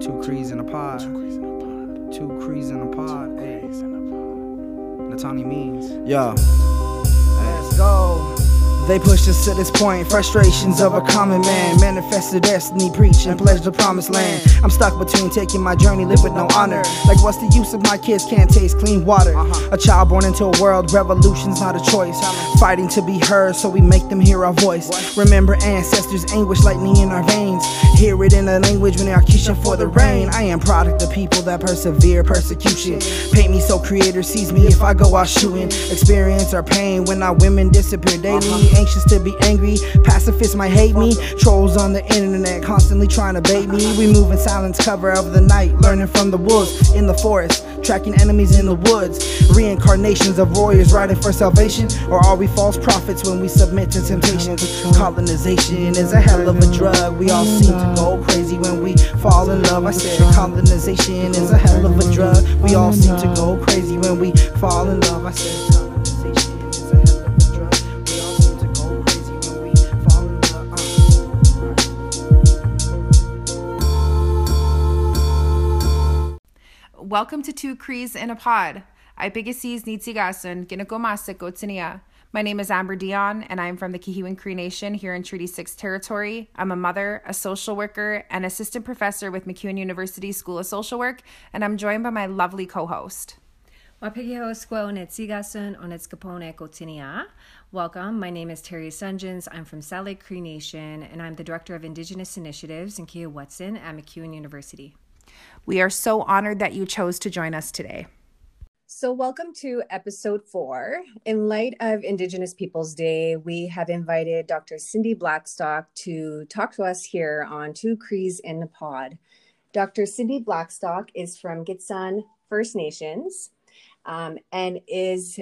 Two crees in a pod. Two crees in a pod. Hey. Eh. Natani means. Yeah. Let's go. They pushed us to this point, frustrations of a common man. Manifest the destiny, preaching, and pledge the promised land. I'm stuck between taking my journey, live with no honor. Like, what's the use if my kids can't taste clean water? Uh-huh. A child born into a world, revolution's not a choice. Fighting to be heard, so we make them hear our voice. Remember ancestors' anguish, lightning in our veins. Hear it in the language when they are kissing for the rain. I am product of people that persevere persecution. Paint me so creator sees me if I go out shooting. Experience our pain when our women disappear daily uh-huh. anxious to be angry. Pacifists might hate me. Trolls on the internet constantly trying to bait me. We move in silence, cover of the night, learning from the wolves in the forest, tracking enemies in the woods. Reincarnations of warriors riding for salvation, or are we false prophets when we submit to temptation? Colonization is a hell of a drug. We all seem to go crazy when we fall in love. I said colonization is a hell of a drug. We all seem to go crazy when we fall in love. I said colonization is a hell of a drug. We all seem to go crazy when we fall in love. Uh. Welcome to Two Crees in a Pod. I bigasis nitsigasun ginakomase tinia. My name is Amber Dion, and I'm from the Kehewin Cree Nation here in Treaty 6 territory. I'm a mother, a social worker, and assistant professor with MacEwan University School of Social Work, and I'm joined by my lovely co-host. Wapigihoskwa onetsigasun onetskapone kotinia. Welcome. My name is Terri Suntjens. I'm from Saddle Lake Cree Nation, and I'm the Director of Indigenous Initiatives in kihêw waciston at MacEwan University. We are so honored that you chose to join us today. So, welcome to episode four. In light of Indigenous Peoples Day, we have invited Dr. Cindy Blackstock to talk to us here on Two Crees in the Pod. Dr. Cindy Blackstock is from Gitxsan First Nations um, and is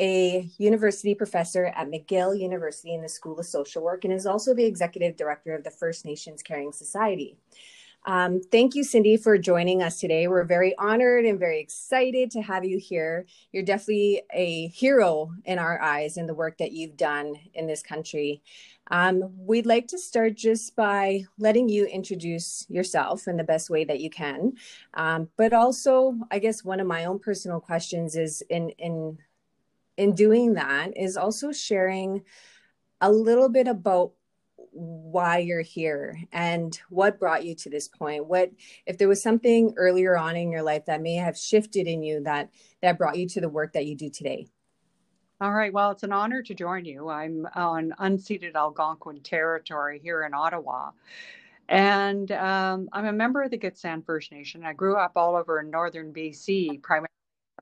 a university professor at McGill University in the School of Social Work and is also the executive director of the First Nations Caring Society. Um, thank you, Cindy, for joining us today. We're very honored and very excited to have you here. You're definitely a hero in our eyes in the work that you've done in this country. Um, we'd like to start just by letting you introduce yourself in the best way that you can. Um, but also, I guess one of my own personal questions is in in in doing that is also sharing a little bit about why you're here and what brought you to this point? What if there was something earlier on in your life that may have shifted in you that that brought you to the work that you do today? All right. Well it's an honor to join you. I'm on unceded algonquin territory here in ottawa. And um, i'm a member of the Gitxsan first nation. I grew up all over in northern bc primarily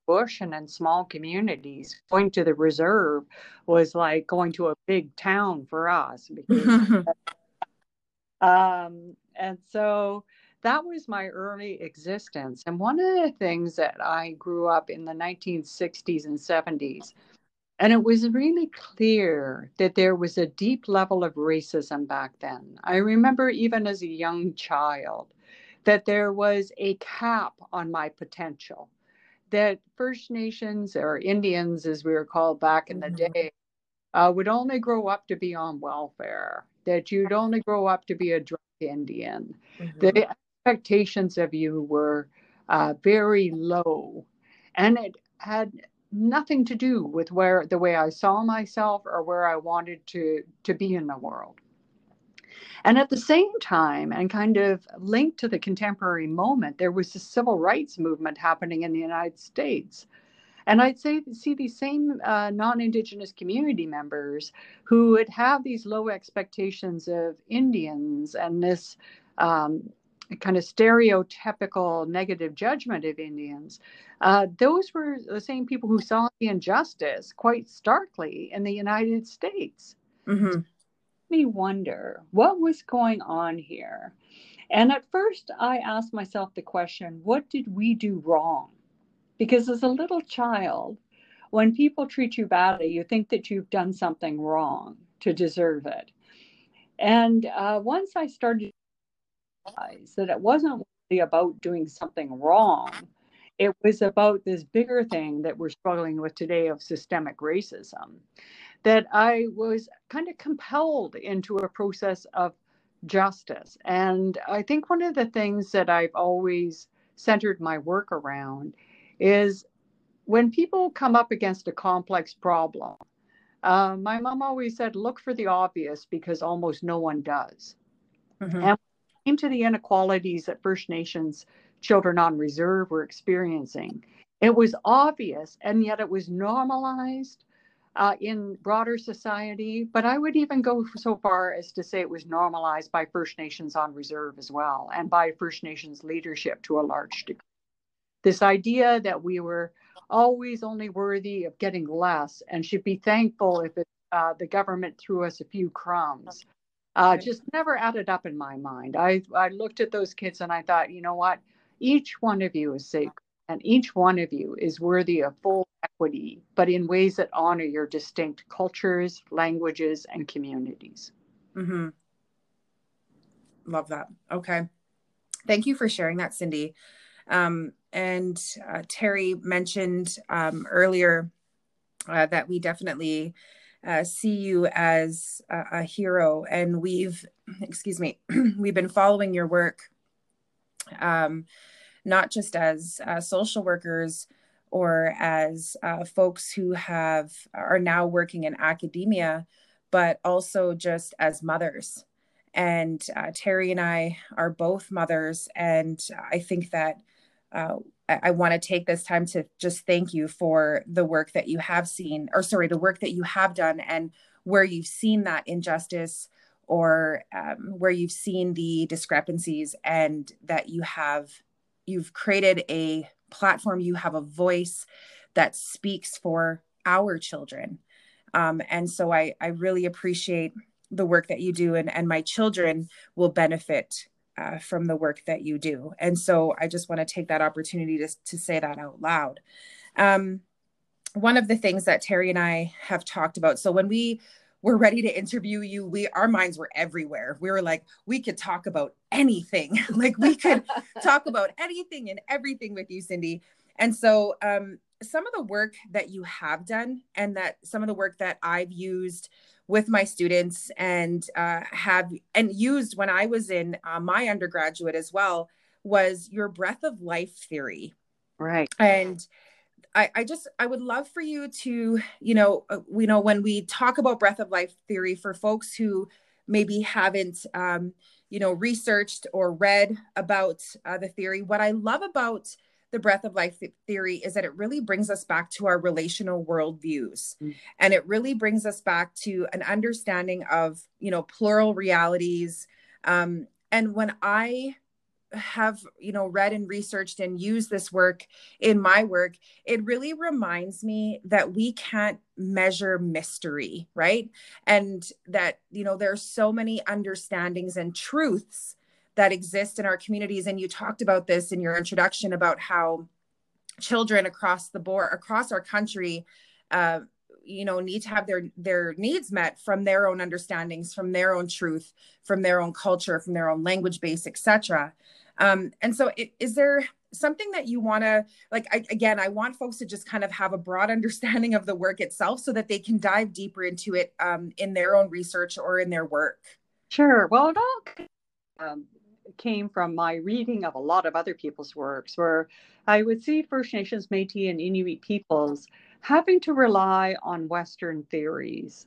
bush and in small communities. Going to the reserve was like going to a big town for us. Because, um, and so that was my early existence. And one of the things that I grew up in the 1960s and 70s, and it was really clear that there was a deep level of racism back then. I remember even as a young child that there was a cap on my potential that First Nations or Indians, as we were called back in the mm-hmm. day, uh, would only grow up to be on welfare, that you'd only grow up to be a drug Indian. Mm-hmm. The expectations of you were uh, very low. And it had nothing to do with where the way I saw myself or where I wanted to, to be in the world. And at the same time, and kind of linked to the contemporary moment, there was the civil rights movement happening in the United States. And I'd say see these same uh, non-indigenous community members who would have these low expectations of Indians and this um, kind of stereotypical negative judgment of Indians. Uh, those were the same people who saw the injustice quite starkly in the United States. Mm-hmm me wonder what was going on here. And at first, I asked myself the question what did we do wrong? Because as a little child, when people treat you badly, you think that you've done something wrong to deserve it. And uh, once I started to realize that it wasn't really about doing something wrong, it was about this bigger thing that we're struggling with today of systemic racism that I was kind of compelled into a process of justice. And I think one of the things that I've always centered my work around is when people come up against a complex problem. Uh, my mom always said, look for the obvious because almost no one does. Mm-hmm. And came to the inequalities that First Nations children on reserve were experiencing, it was obvious and yet it was normalized uh, in broader society, but I would even go so far as to say it was normalized by First Nations on reserve as well, and by First Nations leadership to a large degree. This idea that we were always only worthy of getting less and should be thankful if it, uh, the government threw us a few crumbs uh, just never added up in my mind. I, I looked at those kids and I thought, you know what? Each one of you is sacred and each one of you is worthy of full equity, but in ways that honor your distinct cultures, languages, and communities. Mm-hmm. Love that. Okay. Thank you for sharing that, Cindy. Um, and uh, Terri mentioned um, earlier uh, that we definitely uh, see you as a, a, hero, and we've, excuse me, we've been following your work, um, not just as uh, social workers or as uh, folks who have are now working in academia, but also just as mothers. And uh, Terri and I are both mothers, and I think that uh, I, I want to take this time to just thank you for the work that you have seen, or sorry, the work that you have done, and where you've seen that injustice or um, where you've seen the discrepancies, and that you have you've created a platform, you have a voice that speaks for our children. Um, and so I, I really appreciate the work that you do, and, and my children will benefit uh, from the work that you do. And so I just want to take that opportunity to, to say that out loud. Um, one of the things that Terri and I have talked about, so when we were ready to interview you, we our minds were everywhere. We were like, we could talk about anything. like we could talk about anything and everything with you, Cindy. And so um, some of the work that you have done and that some of the work that I've used with my students and uh, have and used when I was in uh, my undergraduate as well was your breath of life theory. Right. And I, I just I would love for you to you know uh, you know when we talk about breath of life theory for folks who maybe haven't um, you know researched or read about uh, the theory what I love about the breath of life theory is that it really brings us back to our relational worldviews mm. and it really brings us back to an understanding of you know plural realities um, and when i have you know read and researched and used this work in my work it really reminds me that we can't measure mystery right? And that you know there's so many understandings and truths that exist in our communities. And you talked about this in your introduction about how children across the board across our country uh, you know need to have their their needs met from their own understandings from their own truth from their own culture from their own language base etc um, and so it, is there something that you want to like I, again i want folks to just kind of have a broad understanding of the work itself so that they can dive deeper into it um, in their own research or in their work sure well it all um, came from my reading of a lot of other people's works, where I would see First Nations, Metis, and Inuit peoples having to rely on Western theories,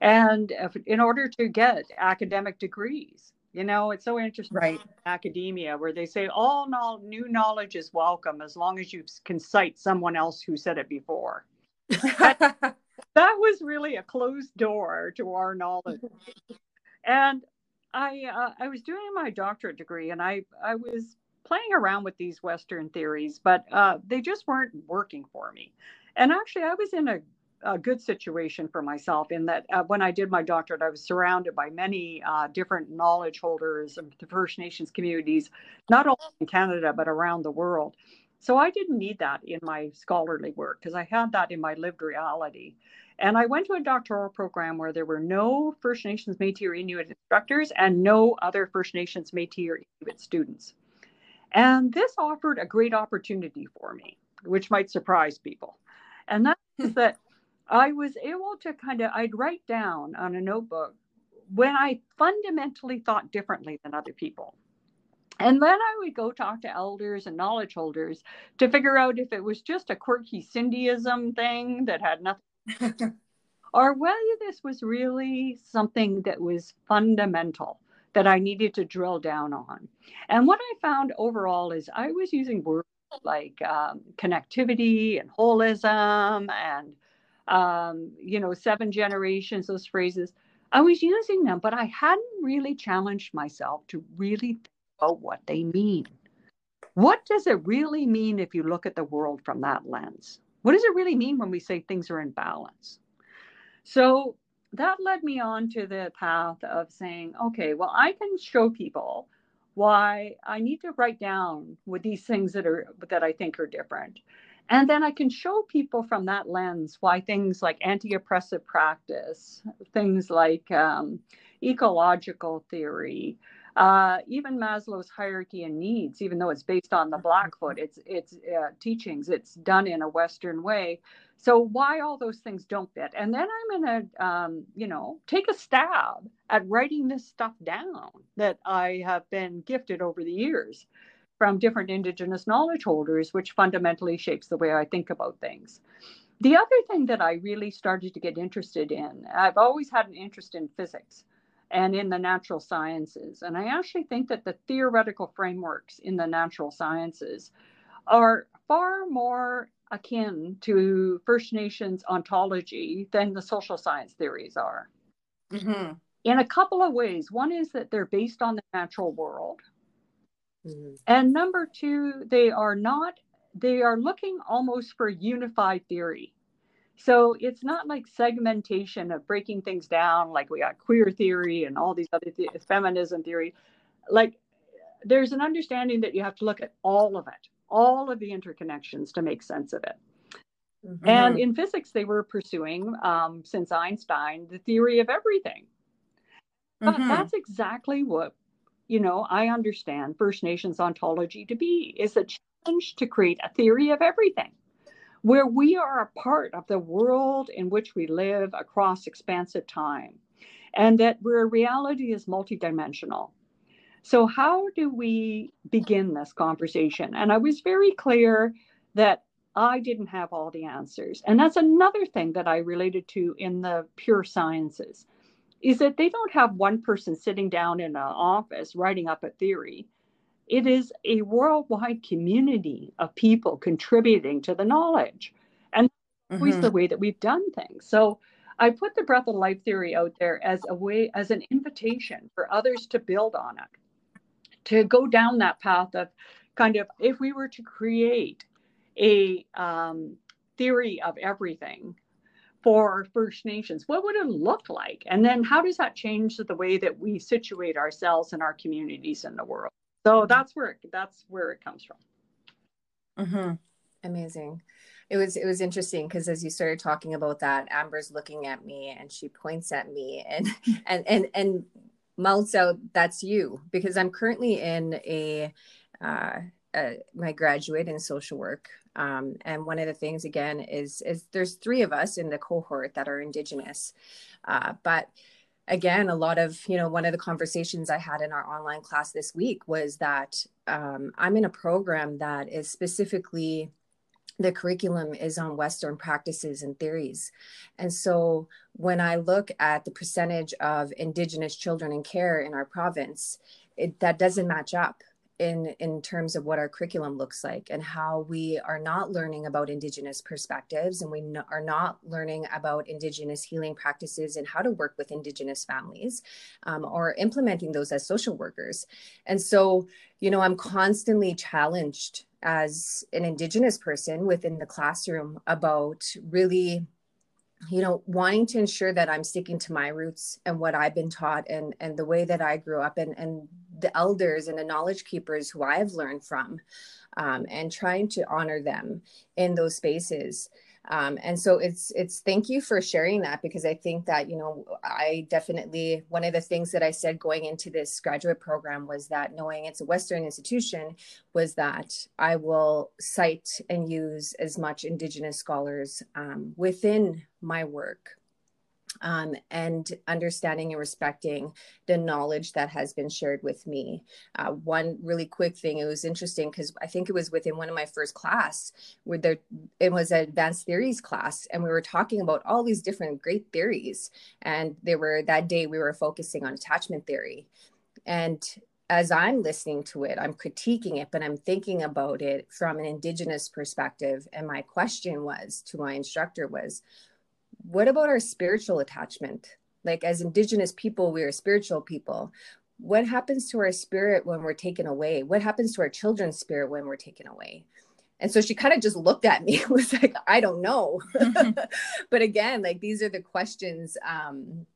and in order to get academic degrees. You know, it's so interesting right. academia where they say all no- new knowledge is welcome as long as you can cite someone else who said it before. that, that was really a closed door to our knowledge. And I uh, I was doing my doctorate degree, and I I was playing around with these Western theories, but uh, they just weren't working for me. And actually, I was in a, a good situation for myself in that uh, when I did my doctorate, I was surrounded by many uh, different knowledge holders of the First Nations communities, not only in Canada but around the world. So I didn't need that in my scholarly work because I had that in my lived reality. And I went to a doctoral program where there were no First Nations, Métis, or Inuit instructors and no other First Nations, Métis, or Inuit students. And this offered a great opportunity for me, which might surprise people. And that is that I was able to kind of, I'd write down on a notebook when I fundamentally thought differently than other people. And then I would go talk to elders and knowledge holders to figure out if it was just a quirky Cindyism thing that had nothing, or whether this was really something that was fundamental that I needed to drill down on. And what I found overall is I was using words like um, connectivity and holism and, um, you know, seven generations, those phrases. I was using them, but I hadn't really challenged myself to really think about what they mean. What does it really mean if you look at the world from that lens? What does it really mean when we say things are in balance? So that led me on to the path of saying, okay, well, I can show people why I need to write down with these things that are that I think are different. And then I can show people from that lens why things like anti-oppressive practice, things like um, ecological theory, uh, even Maslow's hierarchy and needs, even though it's based on the Blackfoot, it's it's uh, teachings. It's done in a Western way. So why all those things don't fit? And then I'm gonna, um, you know, take a stab at writing this stuff down that I have been gifted over the years from different Indigenous knowledge holders, which fundamentally shapes the way I think about things. The other thing that I really started to get interested in, I've always had an interest in physics and in the natural sciences. And I actually think that the theoretical frameworks in the natural sciences are far more akin to First Nations ontology than the social science theories are. Mm-hmm. In a couple of ways. One is that they're based on the natural world. Mm-hmm. And number two, they are not, they are looking almost for unified theory. So it's not like segmentation of breaking things down, like we got queer theory and all these other th- feminism theory. Like there's an understanding that you have to look at all of it, all of the interconnections to make sense of it. Mm-hmm. And in physics, they were pursuing, um, since Einstein, the theory of everything. But mm-hmm. that's exactly what, you know, I understand First Nations ontology to be is a challenge to create a theory of everything where we are a part of the world in which we live across expansive time, and that where reality is multidimensional. So, how do we begin this conversation? And I was very clear that I didn't have all the answers. And that's another thing that I related to in the pure sciences is that they don't have one person sitting down in an office writing up a theory it is a worldwide community of people contributing to the knowledge. And mm-hmm. always the way that we've done things. So I put the breath of life theory out there as a way, as an invitation for others to build on it, to go down that path of kind of if we were to create a um, theory of everything for First Nations, what would it look like? And then how does that change the way that we situate ourselves and our communities in the world? So that's where it, that's where it comes from. Mm-hmm. Amazing. It was it was interesting because as you started talking about that, Amber's looking at me and she points at me and and and and mouths out, "That's you," because I'm currently in a uh, my graduate in social work. Um, and one of the things again is is there's three of us in the cohort that are indigenous, uh, but again a lot of you know one of the conversations i had in our online class this week was that um, i'm in a program that is specifically the curriculum is on western practices and theories. And so when i look at the percentage of indigenous children in care in our province it, that doesn't match up in in terms of what our curriculum looks like and how we are not learning about indigenous perspectives and we are not learning about indigenous healing practices and how to work with indigenous families um, or implementing those as social workers. And so you know i'm constantly challenged as an indigenous person within the classroom about really you know wanting to ensure that i'm sticking to my roots and what i've been taught and and the way that i grew up and and the elders and the knowledge keepers who i've learned from um, and trying to honor them in those spaces um, and so it's it's thank you for sharing that because i think that you know i definitely one of the things that i said going into this graduate program was that knowing it's a western institution was that i will cite and use as much indigenous scholars um, within my work um, and understanding and respecting the knowledge that has been shared with me. Uh, one really quick thing, it was interesting because I think it was within one of my first class where there it was an advanced theories class, and we were talking about all these different great theories. And they were that day we were focusing on attachment theory. And as I'm listening to it, I'm critiquing it, but I'm thinking about it from an indigenous perspective. And my question was to my instructor was, what about our spiritual attachment? Like as indigenous people, we are spiritual people. What happens to our spirit when we're taken away? What happens to our children's spirit when we're taken away? And so she kind of just looked at me, was like, I don't know. but again, like these are the questions um,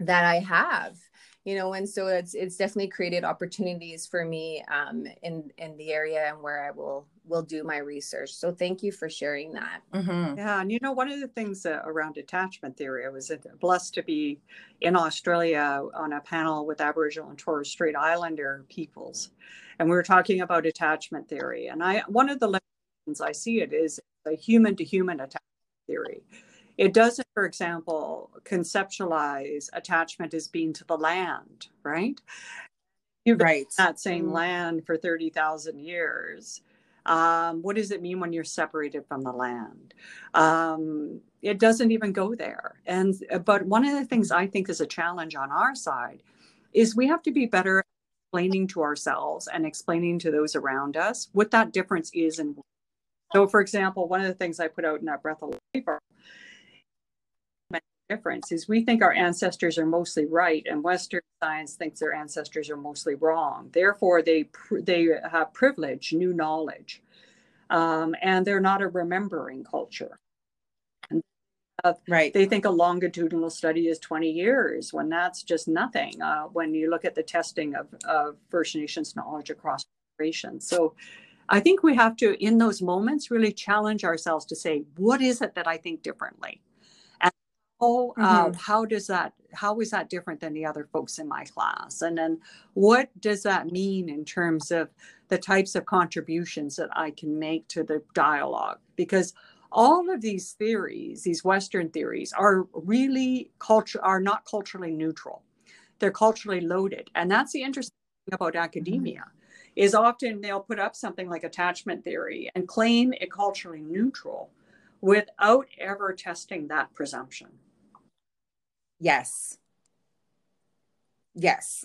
that I have you know and so it's it's definitely created opportunities for me um, in in the area and where i will will do my research. So thank you for sharing that. Mm-hmm. yeah and you know one of the things uh, around attachment theory i was blessed to be in australia on a panel with aboriginal and torres strait islander peoples. And we were talking about attachment theory. And i one of the lessons i see it is a human to human attachment theory it doesn't, for example, conceptualize attachment as being to the land, right? You've right. that same mm. land for 30,000 years. Um, what does it mean when you're separated from the land? Um, it doesn't even go there. And but one of the things I think is a challenge on our side is we have to be better explaining to ourselves and explaining to those around us what that difference is. And so, for example, one of the things I put out in that breath of life difference is we think our ancestors are mostly right and western science thinks their ancestors are mostly wrong. Therefore they they have privilege new knowledge um, and they're not a remembering culture. And, uh, right. they think a longitudinal study is 20 years when that's just nothing uh, when you look at the testing of, of first nations knowledge across generations. So i think we have to in those moments really challenge ourselves to say what is it that i think differently how uh, mm-hmm. how does that how is that different than the other folks in my class and then what does that mean in terms of the types of contributions that i can make to the dialogue because all of these theories these western theories are really culture are not culturally neutral they're culturally loaded and that's the interesting thing about mm-hmm. academia mm-hmm. is often they'll put up something like attachment theory and claim it culturally neutral without ever testing that presumption Yes. Yes.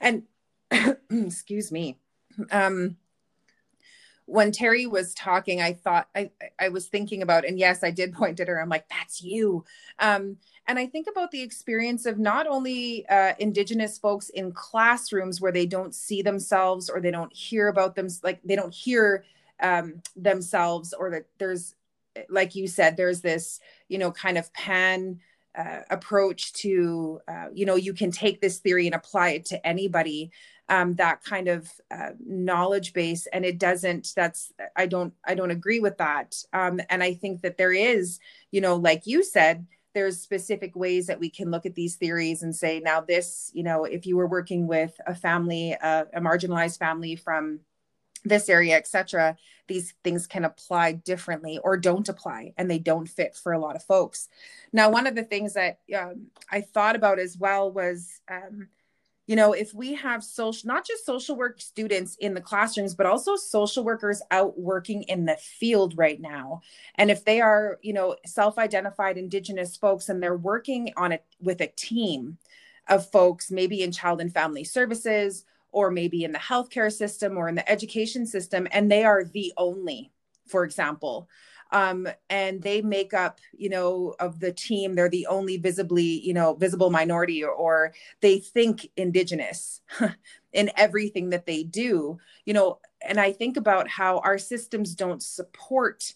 And excuse me. Um when Terri was talking, I thought I I was thinking about, and yes, I did point at her. I'm like, that's you. Um, and I think about the experience of not only uh, Indigenous folks in classrooms where they don't see themselves or they don't hear about them, like they don't hear um, themselves, or that there's, like you said, there's this, you know, kind of pan uh, approach to uh, you know you can take this theory and apply it to anybody um, that kind of uh, knowledge base and it doesn't that's i don't i don't agree with that. Um, and i think that there is you know like you said there's specific ways that we can look at these theories and say now this you know if you were working with a family uh, a marginalized family from this area etc these things can apply differently or don't apply and they don't fit for a lot of folks. Now one of the things that um, i thought about as well was um, you know if we have social not just social work students in the classrooms but also social workers out working in the field right now. And if they are you know self-identified indigenous folks and they're working on it with a team of folks maybe in child and family services or maybe in the healthcare system or in the education system, and they are the only, for example. Um, and they make up, you know, of the team, they're the only visibly, you know, visible minority, or, or they think indigenous in everything that they do, you know. And I think about how our systems don't support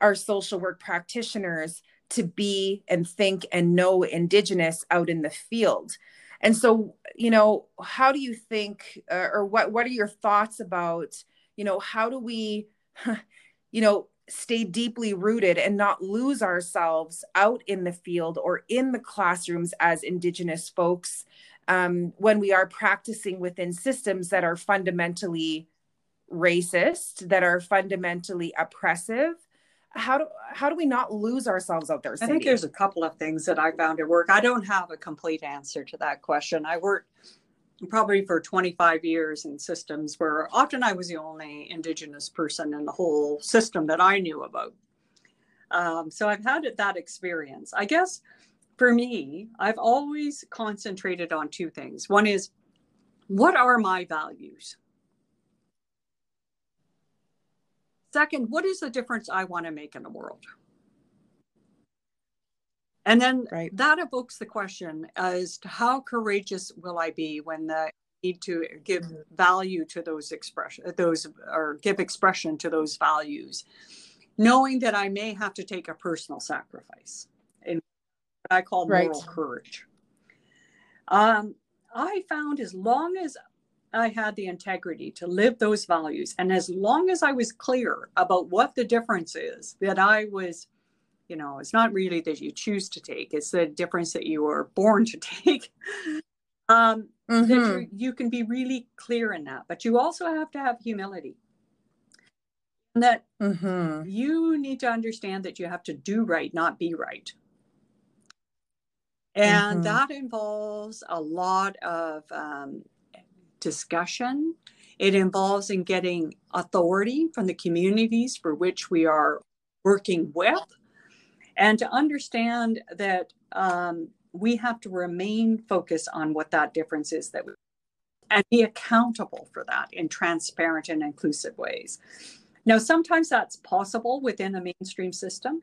our social work practitioners to be and think and know indigenous out in the field and so you know how do you think uh, or what what are your thoughts about you know how do we you know stay deeply rooted and not lose ourselves out in the field or in the classrooms as indigenous folks um, when we are practicing within systems that are fundamentally racist that are fundamentally oppressive how do how do we not lose ourselves out there Cindy? i think there's a couple of things that i found at work. I don't have a complete answer to that question. I worked probably for 25 years in systems where often i was the only indigenous person in the whole system that i knew about. Um, so i've had that experience. I guess for me i've always concentrated on two things. One is what are my values Second, what is the difference I want to make in the world? And then right. that evokes the question as to how courageous will I be when the need to give mm-hmm. value to those expression those or give expression to those values, knowing that I may have to take a personal sacrifice in what I call moral right. courage. Um, I found as long as I had the integrity to live those values. And as long as I was clear about what the difference is that I was, you know, it's not really that you choose to take, it's the difference that you were born to take. um, mm-hmm. that you can be really clear in that. But you also have to have humility. And that mm-hmm. you need to understand that you have to do right, not be right. And mm-hmm. that involves a lot of um, discussion. It involves in getting authority from the communities for which we are working with, and to understand that um, we have to remain focused on what that difference is that we and be accountable for that in transparent and inclusive ways. Now, sometimes that's possible within a mainstream system.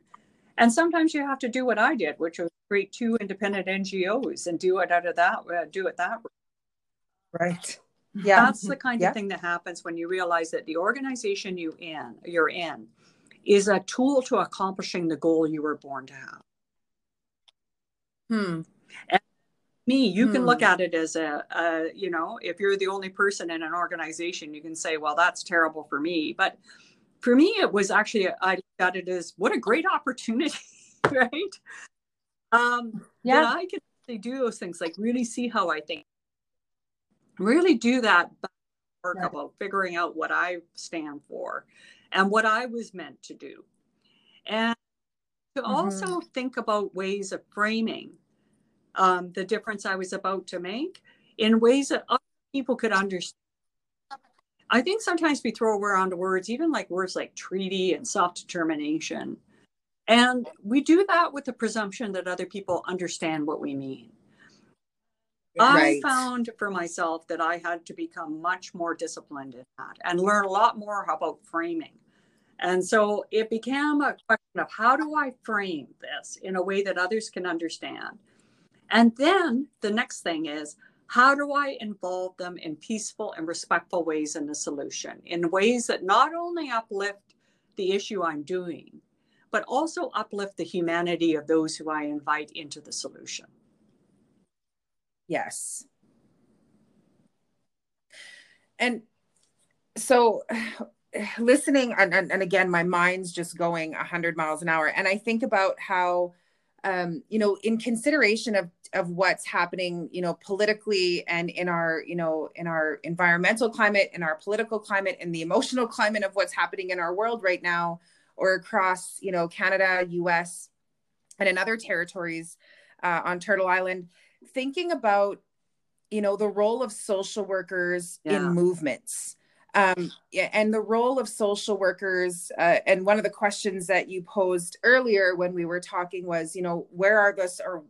And sometimes you have to do what I did, which was create two independent NGOs and do it out of that, uh, do it that way. Right yeah. That's the kind yeah. of thing that happens when you realize that the organization you in you're in is a tool to accomplishing the goal you were born to have. Hmm. And me you hmm. can look hmm. at it as a, a you know if you're the only person in an organization you can say well that's terrible for me. But for me it was actually i looked at it as what a great opportunity right? Um yeah. i can do those things like really see how i think really do that work right. about figuring out what I stand for and what I was meant to do. And to mm-hmm. also think about ways of framing um, the difference I was about to make in ways that other people could understand. I think sometimes we throw around words, even like words like treaty and self determination. And we do that with the presumption that other people understand what we mean. Right. I found for myself that I had to become much more disciplined in that and learn a lot more about framing. And so it became a question of how do I frame this in a way that others can understand? And then the next thing is how do I involve them in peaceful and respectful ways in the solution, in ways that not only uplift the issue I'm doing, but also uplift the humanity of those who I invite into the solution. Yes. And so listening and, and, and, again my mind's just going 100 miles an hour and i think about how um, you know in consideration of of what's happening you know politically and in our you know in our environmental climate in our political climate in the emotional climate of what's happening in our world right now or across you know canada us and in other territories uh, on turtle island thinking about you know the role of social workers yeah. in movements um, and the role of social workers uh, and one of the questions that you posed earlier when we were talking was you know where are this or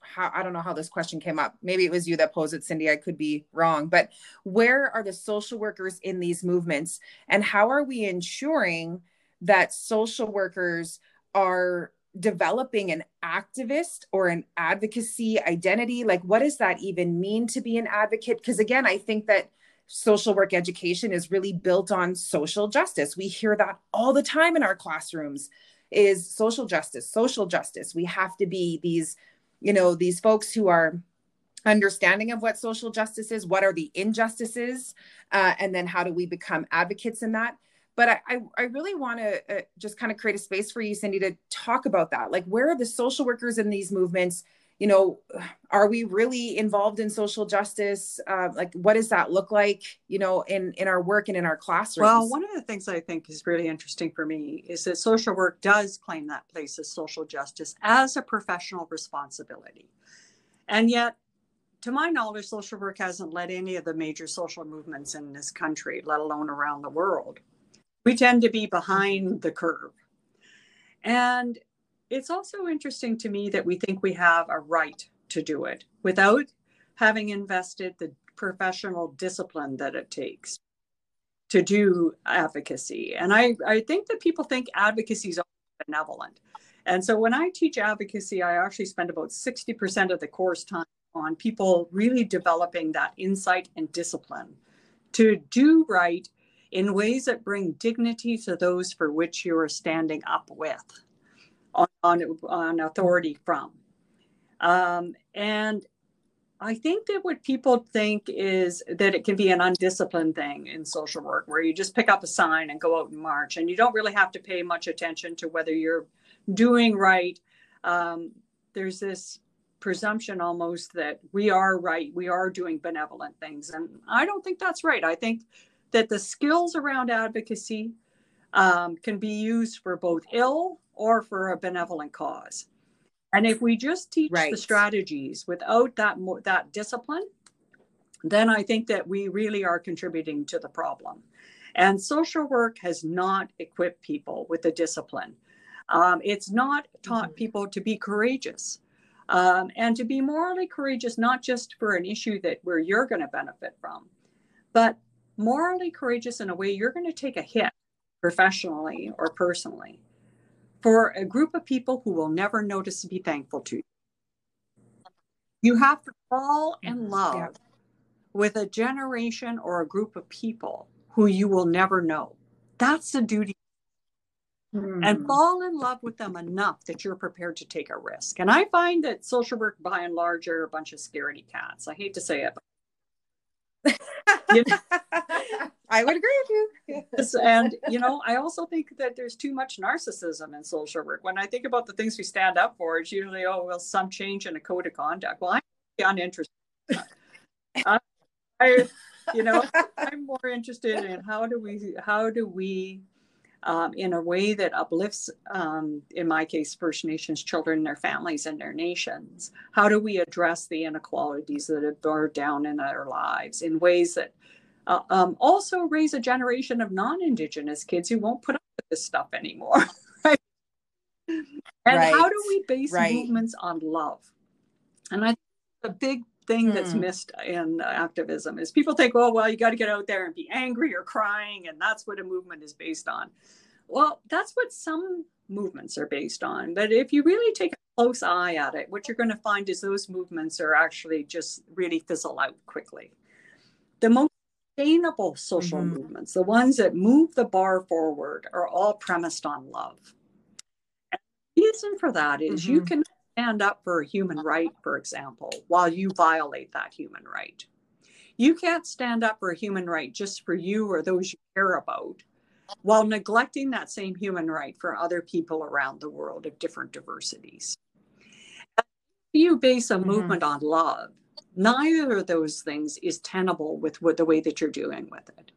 how i don't know how this question came up maybe it was you that posed it cindy i could be wrong but where are the social workers in these movements and how are we ensuring that social workers are developing an activist or an advocacy identity? Like what does that even mean to be an advocate? Because again i think that social work education is really built on social justice. We hear that all the time in our classrooms is social justice social justice. We have to be these you know these folks who are understanding of what social justice is what are the injustices uh, and then how do we become advocates in that but I, I, really want to uh, just kind of create a space for you, Cindy, to talk about that. Like, where are the social workers in these movements? You know are we really involved in social justice? Uh, like what does that look like you know in in our work and in our classrooms? Well one of the things i think is really interesting for me is that social work does claim that place as social justice as a professional responsibility. And yet to my knowledge social work hasn't led any of the major social movements in this country let alone around the world we tend to be behind the curve and it's also interesting to me that we think we have a right to do it without having invested the professional discipline that it takes to do advocacy. And I, I think that people think advocacy is benevolent. And so when I teach advocacy, I actually spend about 60% of the course time on people really developing that insight and discipline to do right in ways that bring dignity to those for which you are standing up with on, on, on authority from. Um, and I think that what people think is that it can be an undisciplined thing in social work where you just pick up a sign and go out and march and you don't really have to pay much attention to whether you're doing right. Um, there's this presumption almost that we are right, we are doing benevolent things. And I don't think that's right. I think that the skills around advocacy um, can be used for both ill or for a benevolent cause. And if we just teach right. the strategies without that that discipline, then I think that we really are contributing to the problem. And social work has not equipped people with the discipline. Um, it's not taught mm-hmm. people to be courageous um, and to be morally courageous, not just for an issue that where you're going to benefit from, but morally courageous in a way you're going to take a hit professionally or personally for a group of people who will never notice to be thankful to you. You have to fall in mm-hmm. love yeah. with a generation or a group of people who you will never know. That's the duty. Mm. And fall in love with them enough that you're prepared to take a risk. And I find that social work, by and large, are a bunch of scaredy cats. I hate to say it, you know? I would agree with you. And, you know, I also think that there's too much narcissism in social work. When I think about the things we stand up for, it's usually, oh, well, some change in a code of conduct. Well, I'm uninterested. I, I, you know, I'm more interested in how do we, how do we um, in a way that uplifts, um, in my case, First Nations children, their families, and their nations? How do we address the inequalities that have burned down in their lives in ways that uh, um, also raise a generation of non-Indigenous kids who won't put up with this stuff anymore? right? And right. how do we base right. movements on love? And I think the big thing that's hmm. missed in activism is people think, oh, well, you got to get out there and be angry or crying, and that's what a movement is based on. Well, that's what some movements are based on. But if you really take a close eye at it, what you're going to find is those movements are actually just really fizzle out quickly. The most sustainable social mm-hmm. movements, the ones that move the bar forward, are all premised on love. And the reason for that is mm-hmm. you can stand up for a human right, for example, while you violate that human right. You can't stand up for a human right just for you or those you care about while neglecting that same human right for other people around the world of different diversities. If you base a mm-hmm. movement on love, neither of those things is tenable with what, the way that you're doing with it.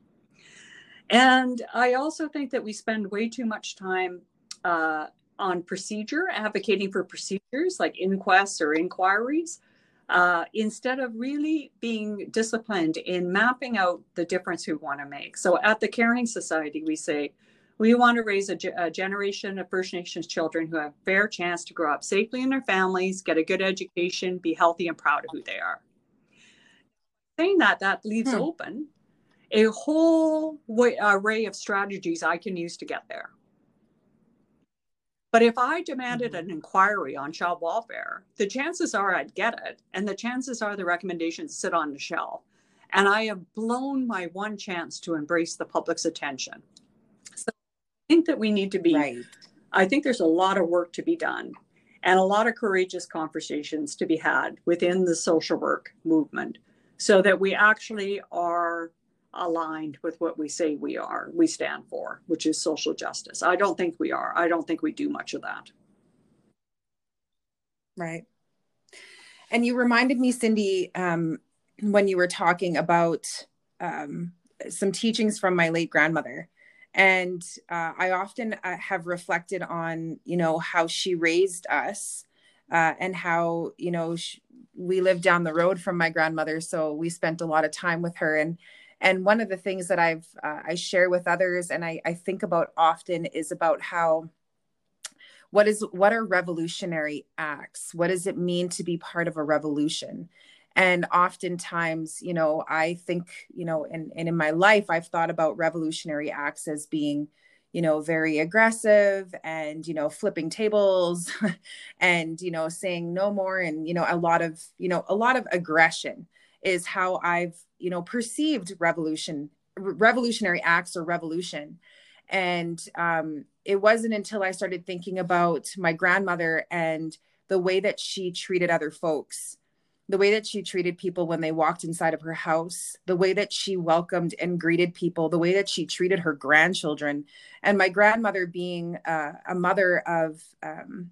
And I also think that we spend way too much time uh, on procedure, advocating for procedures like inquests or inquiries, uh, instead of really being disciplined in mapping out the difference we want to make. So at the Caring Society, we say we want to raise a, a, generation of First Nations children who have a fair chance to grow up safely in their families, get a good education, be healthy and proud of who they are. Saying that, that leaves hmm. open a whole way, array of strategies I can use to get there. But if I demanded mm-hmm. an inquiry on child welfare, the chances are I'd get it. And the chances are the recommendations sit on the shelf. And I have blown my one chance to embrace the public's attention. So I think that we need to be, right. I think there's a lot of work to be done and a lot of courageous conversations to be had within the social work movement so that we actually are aligned with what we say we are, we stand for, which is social justice. I don't think we are. I don't think we do much of that. Right. And you reminded me, Cindy, um, when you were talking about um, some teachings from my late grandmother. And uh, I often uh, have reflected on, you know, how she raised us uh, and how, you know, she, we lived down the road from my grandmother. So we spent a lot of time with her. And and one of the things that I've uh, I share with others and I, I think about often is about how what is what are revolutionary acts? What does it mean to be part of a revolution? And oftentimes you know i think you know and, and in my life i've thought about revolutionary acts as being you know very aggressive and you know flipping tables and you know saying no more and you know a lot of you know a lot of aggression is how i've you know perceived revolution revolutionary acts or revolution and um, it wasn't until I started thinking about my grandmother and the way that she treated other folks, the way that she treated people when they walked inside of her house, the way that she welcomed and greeted people, the way that she treated her grandchildren. And my grandmother, being uh, a mother of um,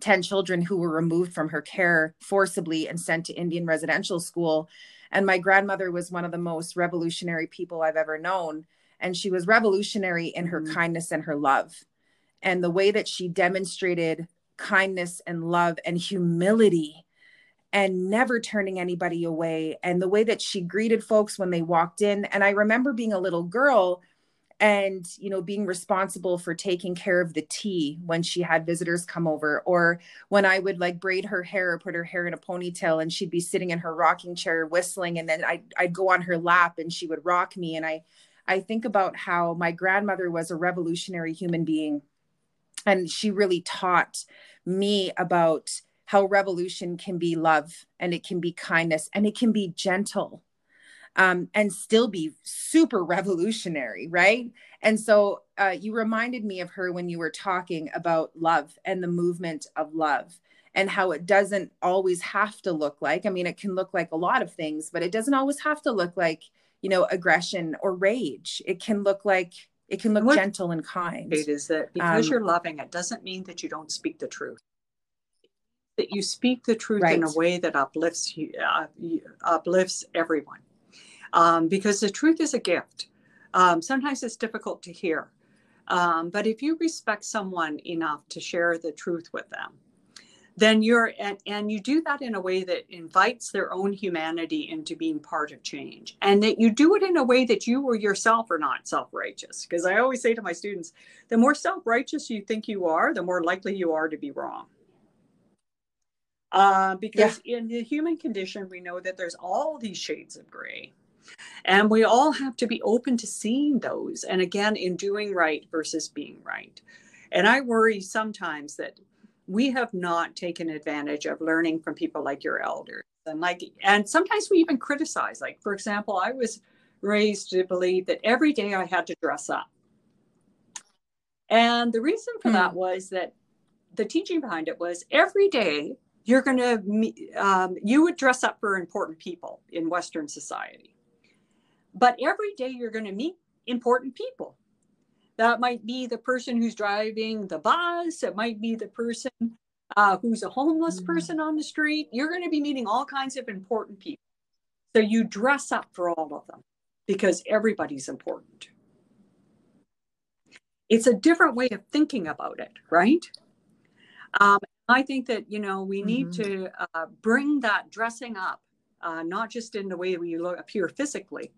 10 children who were removed from her care forcibly and sent to Indian residential school. And my grandmother was one of the most revolutionary people I've ever known and she was revolutionary in her mm-hmm. kindness and her love and the way that she demonstrated kindness and love and humility and never turning anybody away and the way that she greeted folks when they walked in and i remember being a little girl and you know being responsible for taking care of the tea when she had visitors come over or when i would like braid her hair or put her hair in a ponytail and she'd be sitting in her rocking chair whistling and then I'd, I'd go on her lap and she would rock me and i I think about how my grandmother was a revolutionary human being. And she really taught me about how revolution can be love and it can be kindness and it can be gentle um, and still be super revolutionary, right? And so uh, you reminded me of her when you were talking about love and the movement of love and how it doesn't always have to look like. I mean, it can look like a lot of things, but it doesn't always have to look like you know aggression or rage it can look like it can look what gentle and kind it is that because um, you're loving it doesn't mean that you don't speak the truth that you speak the truth right. in a way that uplifts you, uh, uplifts everyone um, because the truth is a gift. Um, sometimes it's difficult to hear um, but if you respect someone enough to share the truth with them then you're and, and you do that in a way that invites their own humanity into being part of change and that you do it in a way that you or yourself are not self-righteous. Because i always say to my students the more self-righteous you think you are the more likely you are to be wrong. Uh, because yeah. in the human condition we know that there's all these shades of gray and we all have to be open to seeing those and again in doing right versus being right. And i worry sometimes that we have not taken advantage of learning from people like your elders and like and sometimes we even criticize like for example i was raised to believe that every day i had to dress up. And the reason for that hmm. was that the teaching behind it was every day you're going to um, you would dress up for important people in western society but every day you're going to meet important people that might be the person who's driving the bus. It might be the person uh, who's a homeless mm-hmm. person on the street. You're going to be meeting all kinds of important people. So you dress up for all of them because everybody's important. It's a different way of thinking about it, right? Um, I think that you know we need mm-hmm. to uh, bring that dressing up, uh, not just in the way we look, appear physically,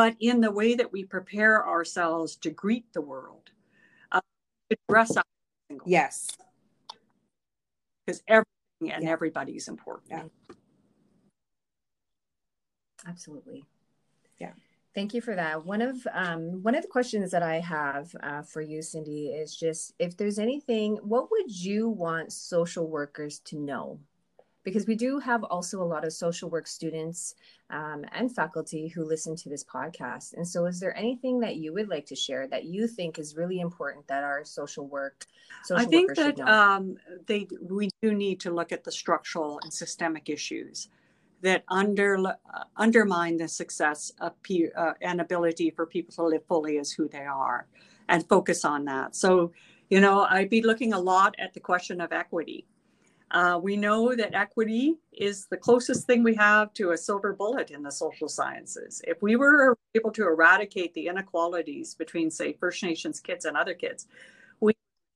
but in the way that we prepare ourselves to greet the world, uh, to dress up. Yes. Because everything and yeah. everybody is important. Yeah. Absolutely. Yeah. Thank you for that. One of um, one of the questions that I have uh, for you, Cindy, is just if there's anything, what would you want social workers to know because we do have also a lot of social work students um, and faculty who listen to this podcast. And so, is there anything that you would like to share that you think is really important that our social work? Social I think that um, they we do need to look at the structural and systemic issues that under uh, undermine the success of uh, and ability for people to live fully as who they are, and focus on that. So, you know, I'd be looking a lot at the question of equity Uh, we know that equity is the closest thing we have to a silver bullet in the social sciences. If we were able to eradicate the inequalities between, say, First Nations kids and other kids, we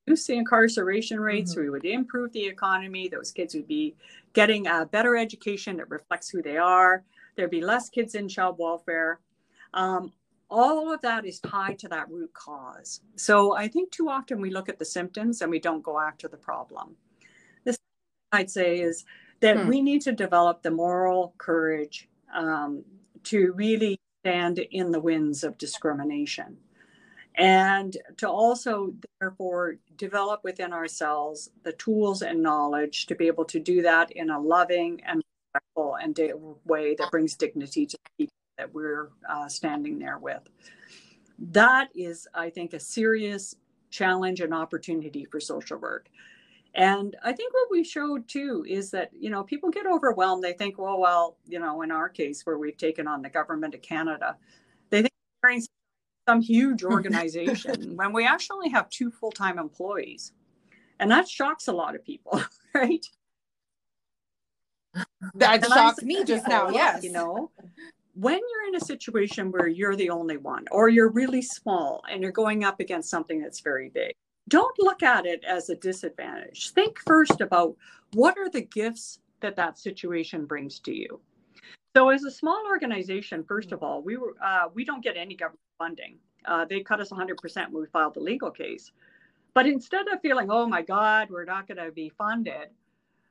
reduce the incarceration rates, mm-hmm. we would improve the economy, those kids would be getting a better education that reflects who they are, there'd be less kids in child welfare. Um, all of that is tied to that root cause. So I think too often we look at the symptoms and we don't go after the problem. I'd say is that hmm. we need to develop the moral courage um, to really stand in the winds of discrimination. And to also therefore develop within ourselves the tools and knowledge to be able to do that in a loving and respectful and way that brings dignity to the people that we're uh, standing there with. That is i think a serious challenge and opportunity for social work and I think what we showed too is that, you know, people get overwhelmed. They think, well, well, you know, in our case where we've taken on the government of Canada, they think we're some huge organization when we actually have two full time employees. And that shocks a lot of people, right? That and shocked me just now, yes. You know, when you're in a situation where you're the only one or you're really small and you're going up against something that's very big, don't look at it as a disadvantage. Think first about what are the gifts that that situation brings to you. So, as a small organization, first of all, we were uh, we don't get any government funding. Uh, they cut us 100% when we filed the legal case. But instead of feeling, oh my God, we're not going to be funded,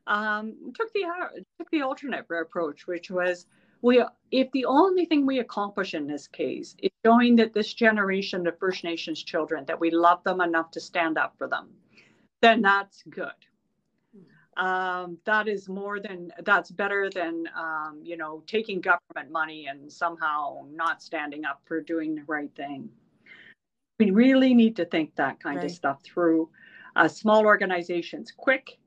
um, took the uh, took the alternate approach, which was we if the only thing we accomplish in this case is showing that this generation of First Nations children that we love them enough to stand up for them, then that's good. Um, that is more than that's better than um, you know taking government money and somehow not standing up for doing the right thing. We really need to think that kind right. of stuff through. Uh, small organizations, quick.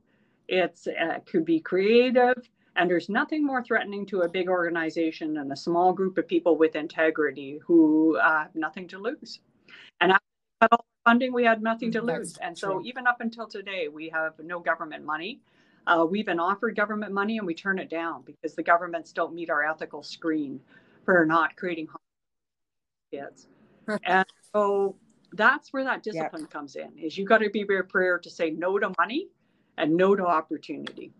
It's uh, could be creative and there's nothing more threatening to a big organization than a small group of people with integrity who uh, have nothing to lose. And after all funding, we had nothing to lose. That's and so true. even up until today, we have no government money. Uh, we've been offered government money and we turn it down because the governments don't meet our ethical screen for not creating kids. and so that's where that discipline yep. comes in is you've got to be prepared to say no to money and no to opportunity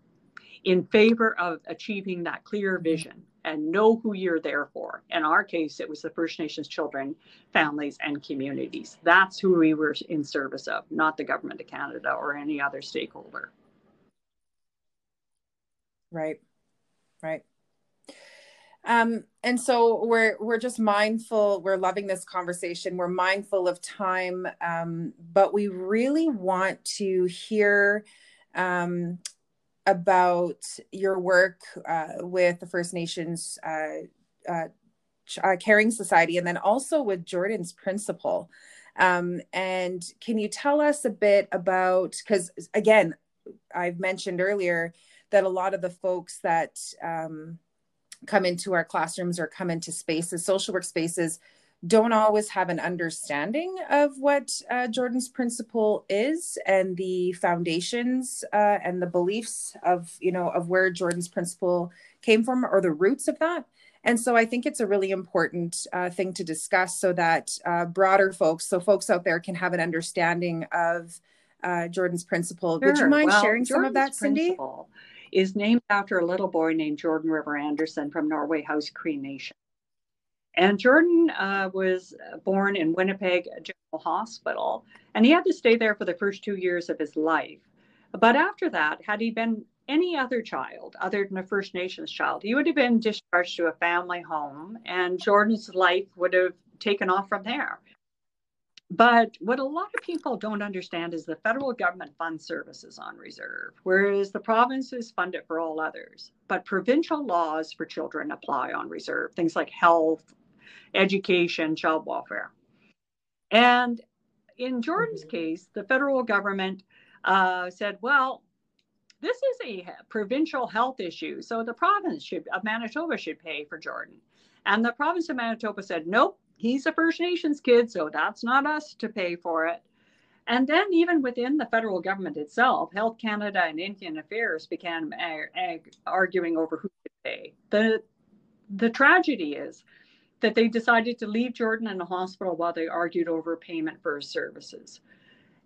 in favor of achieving that clear vision and know who you're there for. In our case, it was the First Nations children, families, and communities. That's who we were in service of, not the government of Canada or any other stakeholder. Right, right. Um, and so we're we're just mindful. We're loving this conversation. We're mindful of time, um, but we really want to hear um, about your work uh, with the First Nations uh, uh, uh, Caring Society, and then also with Jordan's Principle. Um, and can you tell us a bit about? Because again, I've mentioned earlier that a lot of the folks that um, come into our classrooms or come into spaces, social work spaces, don't always have an understanding of what uh, Jordan's principle is and the foundations uh, and the beliefs of you know of where Jordan's principle came from or the roots of that. And so I think it's a really important uh, thing to discuss so that uh, broader folks, so folks out there, can have an understanding of uh, Jordan's principle. Sure. Would you mind well, sharing Jordan's some of that, Cindy? Is named after a little boy named Jordan River Anderson from Norway House Cree Nation. And Jordan uh, was born in Winnipeg General Hospital, and he had to stay there for the first two years of his life. But after that, had he been any other child other than a First Nations child, he would have been discharged to a family home, and Jordan's life would have taken off from there. But what a lot of people don't understand is the federal government funds services on reserve, whereas the provinces fund it for all others. But provincial laws for children apply on reserve, things like health, education, child welfare. And in Jordan's mm-hmm. case, the federal government uh, said, well, this is a provincial health issue, so the province should, of Manitoba should pay for Jordan. And the province of Manitoba said, nope, he's a First Nations kid, so that's not us to pay for it. And then, even within the federal government itself, Health Canada and Indian Affairs began arguing over who to pay. The, the tragedy is that they decided to leave Jordan in the hospital while they argued over payment for his services.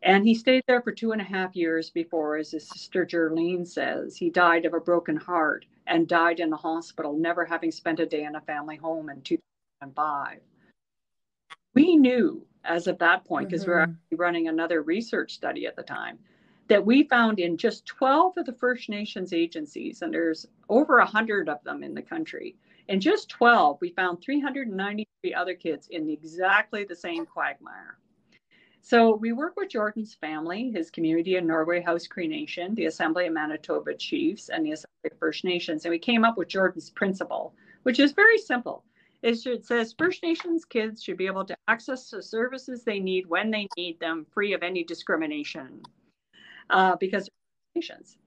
And he stayed there for two and a half years before, as his sister Jerlene says, he died of a broken heart and died in the hospital, never having spent a day in a family home in 2005. We knew as of that point, because mm-hmm. we were actually running another research study at the time, that we found in just 12 of the First Nations agencies, and there's over 100 of them in the country, in just 12, we found 393 other kids in exactly the same quagmire. So we work with Jordan's family, his community in Norway House Cree Nation, the Assembly of Manitoba Chiefs, and the Assembly of First Nations. And we came up with Jordan's principle, which is very simple. It says First Nations kids should be able to access the services they need when they need them, free of any discrimination, uh, because nations.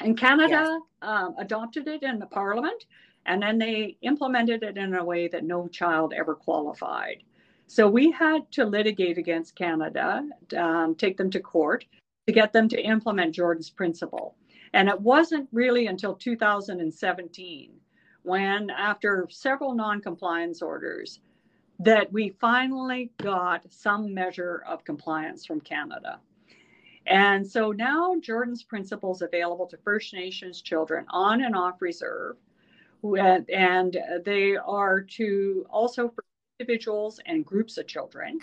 And Canada yes. um, adopted it in the Parliament, and then they implemented it in a way that no child ever qualified. So we had to litigate against Canada, um, take them to court to get them to implement Jordan's principle. And it wasn't really until 2017 when, after several non-compliance orders, that we finally got some measure of compliance from Canada. And so now Jordan's principles available to First Nations children on and off reserve. Uh, and uh, they are to also for individuals and groups of children.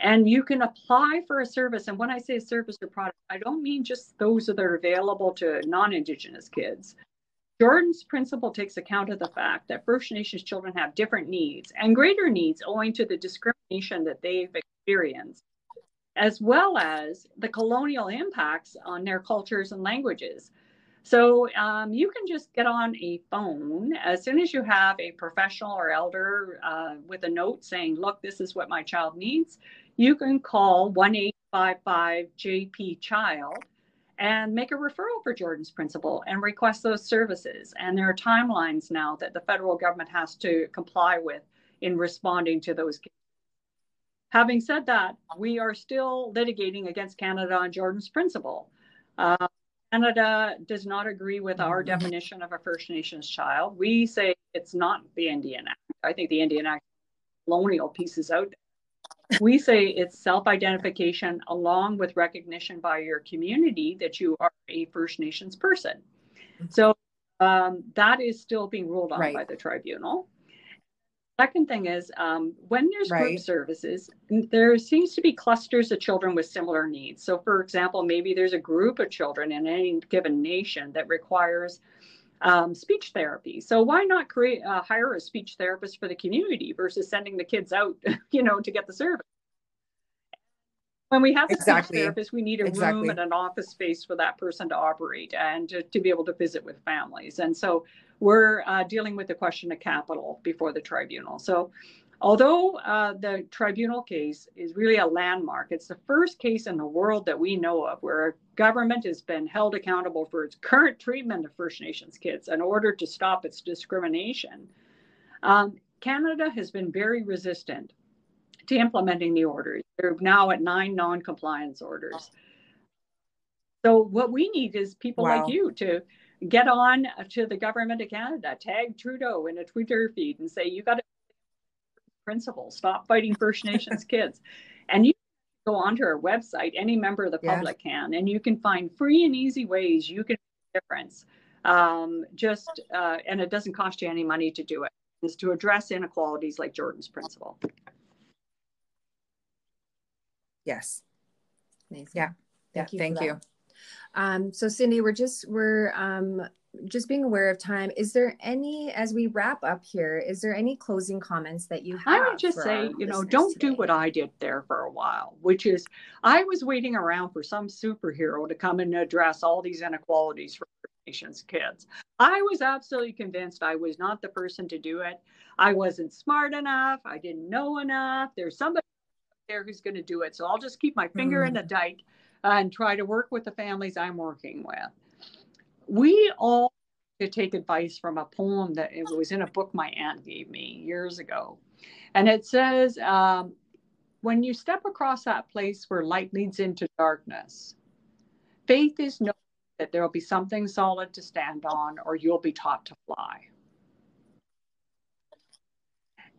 And you can apply for a service. And when I say service or product, I don't mean just those that are available to non Indigenous kids. Jordan's principle takes account of the fact that First Nations children have different needs and greater needs owing to the discrimination that they've experienced, as well as the colonial impacts on their cultures and languages. So um, you can just get on a phone as soon as you have a professional or elder uh, with a note saying, look, this is what my child needs. You can call 1 855 JP Child and make a referral for Jordan's principle and request those services. And there are timelines now that the federal government has to comply with in responding to those. Having said that, we are still litigating against Canada on Jordan's principle. Uh, Canada does not agree with our definition of a First Nations child. We say it's not the Indian Act. I think the Indian Act colonial pieces out there we say it's self identification along with recognition by your community that you are a First Nations person. So um, that is still being ruled on right. by the tribunal. Second thing is um, when there's right. group services, there seems to be clusters of children with similar needs. So, for example, maybe there's a group of children in any given nation that requires um, speech therapy. So why not create uh, hire a speech therapist for the community versus sending the kids out, you know, to get the service? When we have a exactly. speech therapist, we need a exactly. room and an office space for that person to operate and to, to be able to visit with families. And so we're uh, dealing with the question of capital before the tribunal. So Although uh, the tribunal case is really a landmark, it's the first case in the world that we know of where a government has been held accountable for its current treatment of First Nations kids in order to stop its discrimination. Um, Canada has been very resistant to implementing the orders. They're now at nine non compliance orders. So, what we need is people wow. like you to get on to the government of Canada, tag Trudeau in a Twitter feed and say, you got to principle. Stop fighting First Nations kids. And you go onto our website, any member of the public yeah. can, and you can find free and easy ways you can make a difference. Um, just, uh, and it doesn't cost you any money to do it, is to address inequalities like Jordan's principle. Yes. Amazing. Yeah. Thank yeah. You thank you. Um, so Cindy, we're just, we're, um, just being aware of time, is there any, as we wrap up here, is there any closing comments that you have? I would just say, you know, don't today? do what I did there for a while, which is I was waiting around for some superhero to come and address all these inequalities for Nations kids. I was absolutely convinced I was not the person to do it. I wasn't smart enough. I didn't know enough. There's somebody there who's going to do it. So I'll just keep my finger mm. in the dike and try to work with the families I'm working with we all to take advice from a poem that it was in a book my aunt gave me years ago. And it says, um, when you step across that place where light leads into darkness, faith is knowing that there will be something solid to stand on or you'll be taught to fly.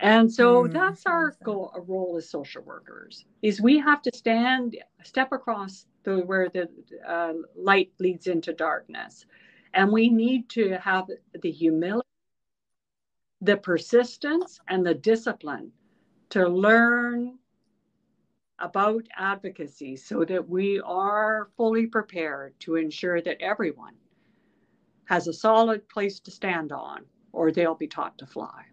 And so mm, that's our goal, a role as social workers is we have to stand, step across the where the uh, light leads into darkness, and we need to have the humility, the persistence, and the discipline to learn about advocacy so that we are fully prepared to ensure that everyone has a solid place to stand on or they'll be taught to fly.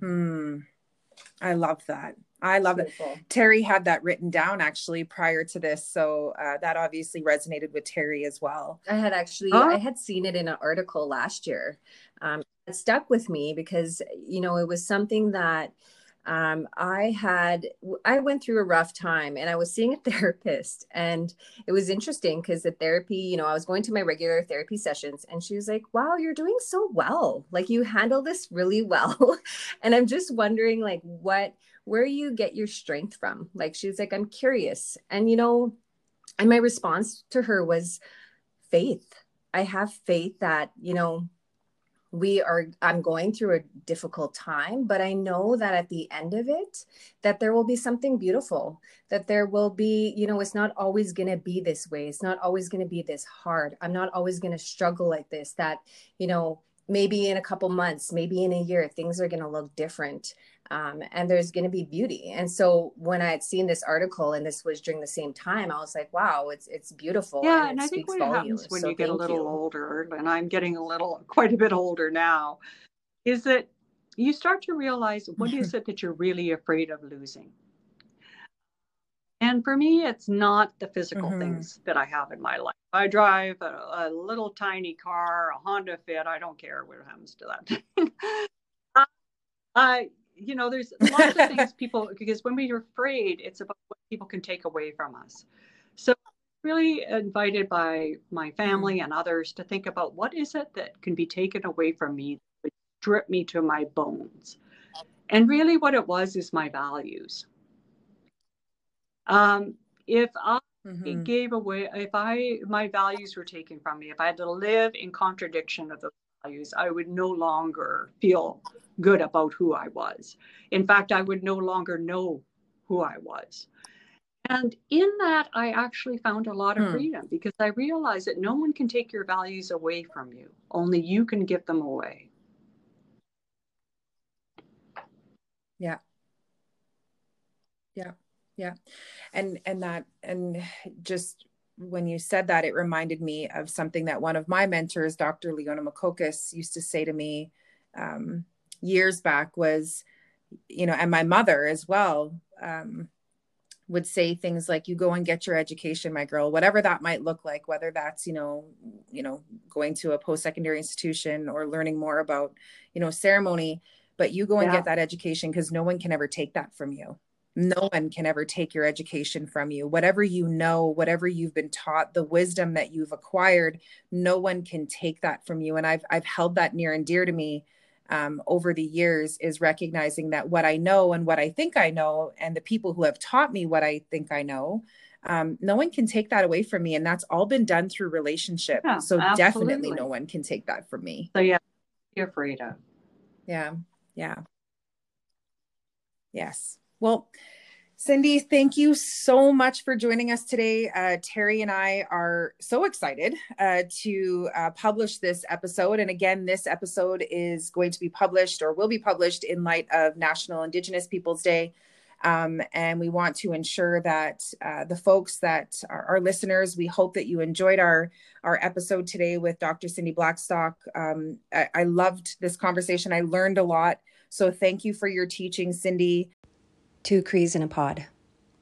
Hmm. I love that. I love it. Terri had that written down actually prior to this, so uh, that obviously resonated with Terri as well. I had actually oh. I had seen it in an article last year. Um, it stuck with me because you know it was something that um, I had I went through a rough time and I was seeing a therapist and it was interesting because the therapy, you know, I was going to my regular therapy sessions and she was like, "Wow, you're doing so well. Like you handle this really well." and I'm just wondering like what where you get your strength from. Like she's like, "I'm curious." And you know, and my response to her was faith. I have faith that, you know, we are i'm going through a difficult time but i know that at the end of it that there will be something beautiful that there will be you know it's not always going to be this way it's not always going to be this hard i'm not always going to struggle like this that you know maybe in a couple months maybe in a year things are going to look different um, and there's going to be beauty. And so when I had seen this article, and this was during the same time, I was like, "Wow, it's it's beautiful." Yeah, and, and I think what volumes. happens when so you get a little you. older, and I'm getting a little, quite a bit older now, is that you start to realize what is it that you're really afraid of losing. And for me, it's not the physical mm-hmm. things that I have in my life. I drive a, a, little tiny car, a Honda Fit. I don't care what happens to that thing. You know, there's lots of things people because when we're afraid, it's about what people can take away from us. So really invited by my family and others to think about what is it that can be taken away from me that strip me to my bones. And really what it was is my values. Um, if I mm-hmm. gave away if I my values were taken from me, if I had to live in contradiction of those values, I would no longer feel good about who I was. In fact, I would no longer know who I was. And in that, I actually found a lot of hmm. freedom because I realized that no one can take your values away from you, only you can give them away. Yeah. Yeah. Yeah. And, and that, and just when you said that, it reminded me of something that one of my mentors, Dr. Leona Makokis, used to say to me. Um, years back was you know and my mother as well um, would say things like you go and get your education my girl whatever that might look like whether that's you know you know going to a post-secondary institution or learning more about you know ceremony but you go and yeah. get that education because no one can ever take that from you. No one can ever take your education from you. Whatever you know whatever you've been taught the wisdom that you've acquired no one can take that from you. And i've i've held that near and dear to me um, over the years is recognizing that what I know and what I think I know, and the people who have taught me what I think I know, um, no one can take that away from me. And that's all been done through relationship. Yeah, so absolutely. definitely no one can take that from me. So, yeah, you're afraid of. Yeah. Yeah. Yes. Well, Cindy, thank you so much for joining us today. Uh, Terri and I are so excited uh, to uh, publish this episode. And again, this episode is going to be published or will be published in light of National Indigenous Peoples Day. Um, and we want to ensure that uh, the folks that are our listeners, we hope that you enjoyed our our episode today with Dr. Cindy Blackstock. Um, I, I loved this conversation. I learned a lot. So thank you for your teaching, Cindy. Two Crees in a Pod.